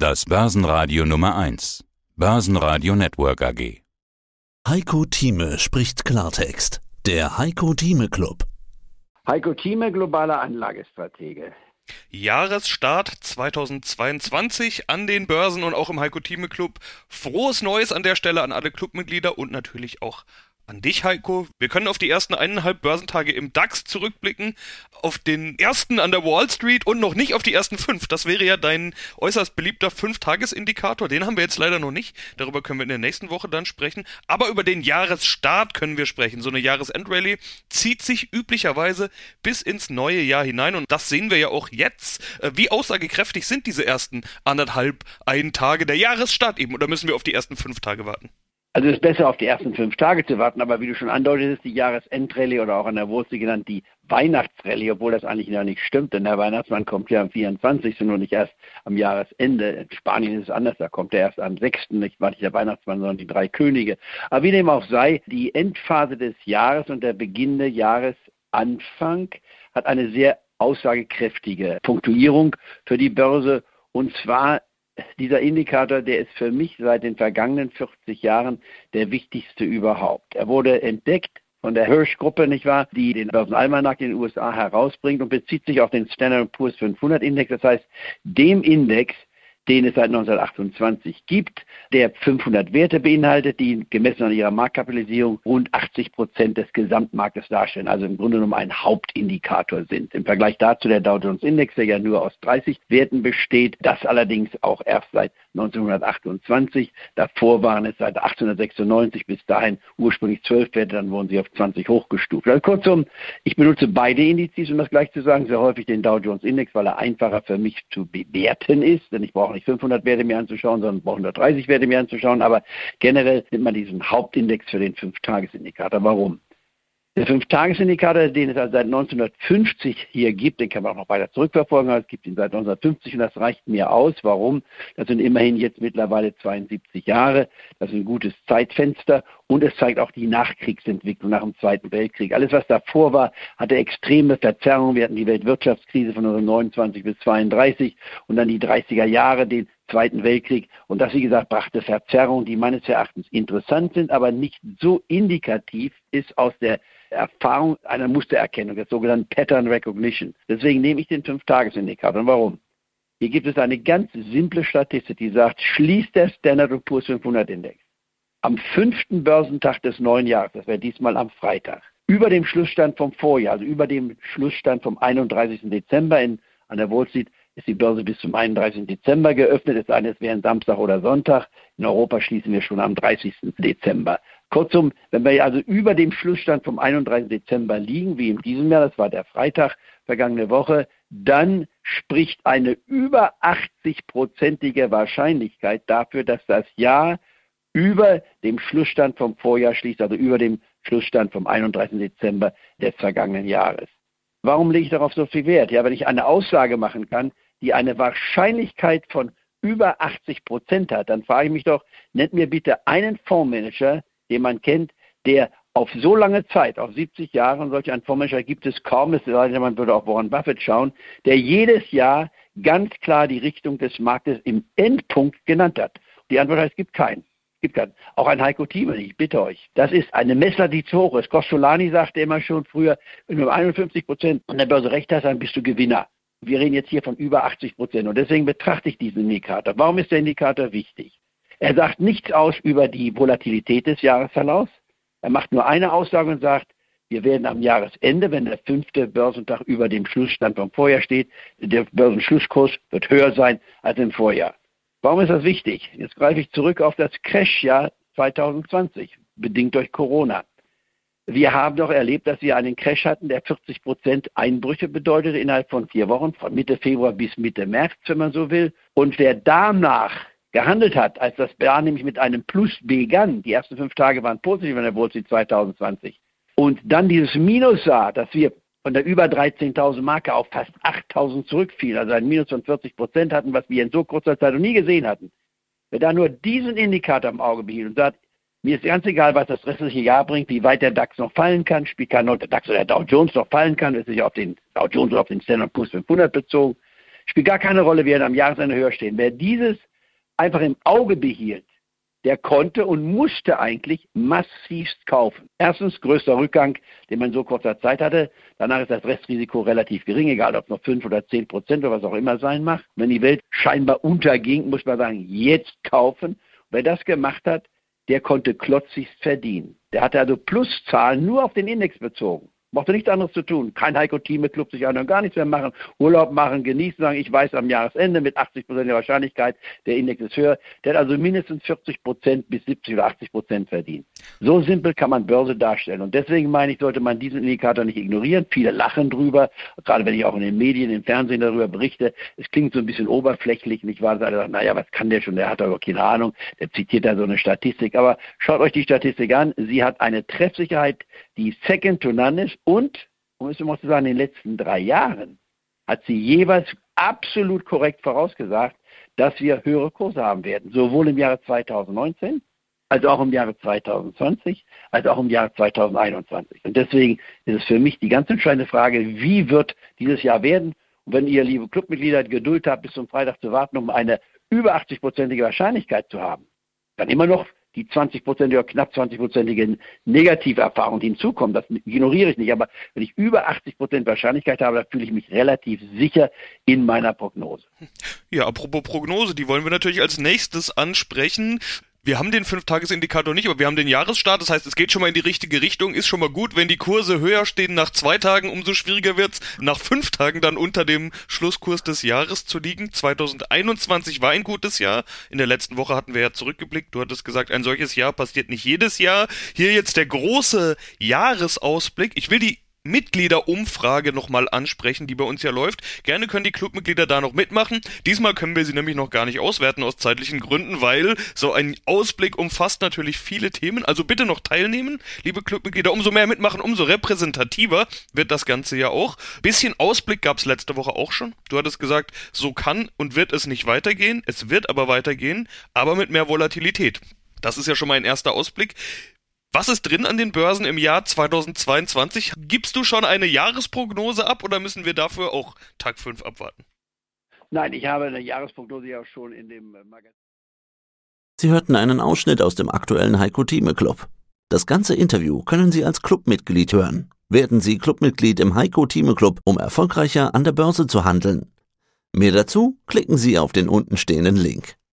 Das Börsenradio Nummer 1. Börsenradio Network AG. Heiko Thieme spricht Klartext. Der Heiko Thieme Club. Heiko Thieme, globaler Anlagestratege. Jahresstart 2022 an den Börsen und auch im Heiko Thieme Club. Frohes Neues an der Stelle an alle Clubmitglieder und natürlich auch an dich, Heiko. Wir können auf die ersten eineinhalb Börsentage im DAX zurückblicken, auf den ersten an der Wall Street und noch nicht auf die ersten fünf. Das wäre ja dein äußerst beliebter Fünf-Tages-Indikator. Den haben wir jetzt leider noch nicht. Darüber können wir in der nächsten Woche dann sprechen. Aber über den Jahresstart können wir sprechen. So eine Jahresendrallye zieht sich üblicherweise bis ins neue Jahr hinein und das sehen wir ja auch jetzt. Äh, wie aussagekräftig sind diese ersten anderthalb, ein Tage der Jahresstart eben? Oder müssen wir auf die ersten fünf Tage warten? Also es ist besser, auf die ersten fünf Tage zu warten, aber wie du schon andeutest, die Jahresendrallye oder auch an der Wurzel genannt die Weihnachtsrallye, obwohl das eigentlich noch nicht stimmt, denn der Weihnachtsmann kommt ja am 24. und nicht erst am Jahresende. In Spanien ist es anders, da kommt er erst am 6., nicht war nicht der Weihnachtsmann, sondern die drei Könige. Aber wie dem auch sei, die Endphase des Jahres und der beginnende Jahresanfang hat eine sehr aussagekräftige Punktuierung für die Börse und zwar dieser Indikator, der ist für mich seit den vergangenen 40 Jahren der wichtigste überhaupt. Er wurde entdeckt von der Hirsch-Gruppe, nicht wahr, die den Börsenalmanach in den USA herausbringt und bezieht sich auf den Standard Poor's 500 Index. Das heißt, dem Index, den es seit 1928 gibt, der 500 Werte beinhaltet, die gemessen an ihrer Marktkapitalisierung rund 80 Prozent des Gesamtmarktes darstellen, also im Grunde genommen ein Hauptindikator sind. Im Vergleich dazu der Dow Jones Index, der ja nur aus 30 Werten besteht, das allerdings auch erst seit 1928. Davor waren es seit 1896 bis dahin ursprünglich 12 Werte, dann wurden sie auf 20 hochgestuft. Also kurzum, ich benutze beide Indizes, um das gleich zu sagen, sehr häufig den Dow Jones Index, weil er einfacher für mich zu bewerten ist, denn ich brauche nicht 500 Werte mir anzuschauen, sondern brauche 130 Werte mir anzuschauen, aber generell nimmt man diesen Hauptindex für den 5-Tages-Indikator. Warum? Der Fünf-Tages-Indikator, den es also seit 1950 hier gibt, den kann man auch noch weiter zurückverfolgen, aber es gibt ihn seit 1950 und das reicht mir aus. Warum? Das sind immerhin jetzt mittlerweile 72 Jahre. Das ist ein gutes Zeitfenster und es zeigt auch die Nachkriegsentwicklung nach dem Zweiten Weltkrieg. Alles, was davor war, hatte extreme Verzerrungen. Wir hatten die Weltwirtschaftskrise von 1929 bis 1932 und dann die 30er Jahre, den Zweiten Weltkrieg. Und das, wie gesagt, brachte Verzerrungen, die meines Erachtens interessant sind, aber nicht so indikativ ist aus der Erfahrung einer Mustererkennung, der sogenannten Pattern Recognition. Deswegen nehme ich den Fünf-Tages-Indikator. Und warum? Hier gibt es eine ganz simple Statistik, die sagt, schließt der Standard Poor's 500 Index am fünften Börsentag des neuen Jahres, das wäre diesmal am Freitag, über dem Schlussstand vom Vorjahr, also über dem Schlussstand vom 31. Dezember in, an der Wall Street, ist die Börse bis zum 31. Dezember geöffnet, es sei denn, es wäre ein Samstag oder Sonntag. In Europa schließen wir schon am 30. Dezember. Kurzum, wenn wir also über dem Schlussstand vom 31. Dezember liegen, wie in diesem Jahr, das war der Freitag vergangene Woche, dann spricht eine über 80-prozentige Wahrscheinlichkeit dafür, dass das Jahr über dem Schlussstand vom Vorjahr schließt, also über dem Schlussstand vom 31. Dezember des vergangenen Jahres. Warum lege ich darauf so viel Wert? Ja, wenn ich eine Aussage machen kann, die eine Wahrscheinlichkeit von über 80 Prozent hat, dann frage ich mich doch, nennt mir bitte einen Fondsmanager, den man kennt, der auf so lange Zeit, auf 70 Jahre, und solch einen Fondsmanager gibt es kaum, es sei denn, man würde auch Warren Buffett schauen, der jedes Jahr ganz klar die Richtung des Marktes im Endpunkt genannt hat. Die Antwort heißt, es gibt keinen. Es gibt keinen. Auch ein Heiko Thieme, ich bitte euch. Das ist eine Messlatte, die zu hoch ist. Kostolani sagte immer schon früher, wenn du um 51 Prozent an der Börse recht hast, dann bist du Gewinner. Wir reden jetzt hier von über 80 Prozent und deswegen betrachte ich diesen Indikator. Warum ist der Indikator wichtig? Er sagt nichts aus über die Volatilität des Jahresverlaufs. Er macht nur eine Aussage und sagt, wir werden am Jahresende, wenn der fünfte Börsentag über dem Schlussstand vom Vorjahr steht, der Börsenschlusskurs wird höher sein als im Vorjahr. Warum ist das wichtig? Jetzt greife ich zurück auf das Crashjahr 2020, bedingt durch Corona. Wir haben doch erlebt, dass wir einen Crash hatten, der 40 Prozent Einbrüche bedeutete innerhalb von vier Wochen, von Mitte Februar bis Mitte März, wenn man so will. Und wer danach gehandelt hat, als das Jahr nämlich mit einem Plus begann, die ersten fünf Tage waren positiv an der Street 2020, und dann dieses Minus sah, dass wir von der über 13.000 Marke auf fast 8.000 zurückfielen, also ein Minus von 40 Prozent hatten, was wir in so kurzer Zeit noch nie gesehen hatten. Wer da nur diesen Indikator im Auge behielt und sagt, mir ist ganz egal, was das restliche Jahr bringt, wie weit der DAX noch fallen kann, spielt keine Rolle, der DAX oder der Dow Jones noch fallen kann, ist sich auf den Dow Jones oder auf den Standard Poor's 500 bezogen. Spielt gar keine Rolle, wer am Jahresende höher stehen. Wer dieses einfach im Auge behielt, der konnte und musste eigentlich massivst kaufen. Erstens größter Rückgang, den man in so kurzer Zeit hatte. Danach ist das Restrisiko relativ gering, egal ob es noch 5 oder 10 Prozent oder was auch immer sein mag. Wenn die Welt scheinbar unterging, muss man sagen, jetzt kaufen. Wer das gemacht hat, der konnte klotzigst verdienen. Der hatte also Pluszahlen nur auf den Index bezogen. Mochte nichts anderes zu tun. Kein Heiko-Team-Club sich an und gar nichts mehr machen. Urlaub machen, genießen, sagen, ich weiß am Jahresende mit 80 Prozent der Wahrscheinlichkeit, der Index ist höher. Der hat also mindestens 40 Prozent bis 70 oder 80 Prozent verdient. So simpel kann man Börse darstellen. Und deswegen meine ich, sollte man diesen Indikator nicht ignorieren. Viele lachen drüber, gerade wenn ich auch in den Medien, im Fernsehen darüber berichte. Es klingt so ein bisschen oberflächlich, nicht wahr? Alle sagen, naja, was kann der schon? Der hat doch keine Ahnung. Der zitiert da so eine Statistik. Aber schaut euch die Statistik an. Sie hat eine Treffsicherheit, die second to none ist und, um es mal zu sagen, in den letzten drei Jahren hat sie jeweils absolut korrekt vorausgesagt, dass wir höhere Kurse haben werden, sowohl im Jahre 2019 als auch im Jahre 2020, als auch im Jahre 2021. Und deswegen ist es für mich die ganz entscheidende Frage, wie wird dieses Jahr werden? Und wenn ihr, liebe Clubmitglieder, Geduld habt, bis zum Freitag zu warten, um eine über 80-prozentige Wahrscheinlichkeit zu haben, dann immer noch die 20-prozentige oder knapp 20-prozentige Negativerfahrung, die hinzukommen, das ignoriere ich nicht. Aber wenn ich über 80 Prozent Wahrscheinlichkeit habe, dann fühle ich mich relativ sicher in meiner Prognose. Ja, apropos Prognose, die wollen wir natürlich als nächstes ansprechen. Wir haben den Fünf-Tages-Indikator nicht, aber wir haben den Jahresstart. Das heißt, es geht schon mal in die richtige Richtung. Ist schon mal gut. Wenn die Kurse höher stehen nach zwei Tagen, umso schwieriger wird's. Nach fünf Tagen dann unter dem Schlusskurs des Jahres zu liegen. 2021 war ein gutes Jahr. In der letzten Woche hatten wir ja zurückgeblickt. Du hattest gesagt, ein solches Jahr passiert nicht jedes Jahr. Hier jetzt der große Jahresausblick. Ich will die Mitgliederumfrage nochmal ansprechen, die bei uns ja läuft. Gerne können die Clubmitglieder da noch mitmachen. Diesmal können wir sie nämlich noch gar nicht auswerten aus zeitlichen Gründen, weil so ein Ausblick umfasst natürlich viele Themen. Also bitte noch teilnehmen, liebe Clubmitglieder. Umso mehr mitmachen, umso repräsentativer wird das Ganze ja auch. Bisschen Ausblick gab es letzte Woche auch schon. Du hattest gesagt, so kann und wird es nicht weitergehen. Es wird aber weitergehen, aber mit mehr Volatilität. Das ist ja schon mal ein erster Ausblick. Was ist drin an den Börsen im Jahr 2022? Gibst du schon eine Jahresprognose ab oder müssen wir dafür auch Tag 5 abwarten? Nein, ich habe eine Jahresprognose ja schon in dem äh, Magazin. Sie hörten einen Ausschnitt aus dem aktuellen Heiko Thieme Club. Das ganze Interview können Sie als Clubmitglied hören. Werden Sie Clubmitglied im Heiko Thieme Club, um erfolgreicher an der Börse zu handeln. Mehr dazu klicken Sie auf den untenstehenden Link.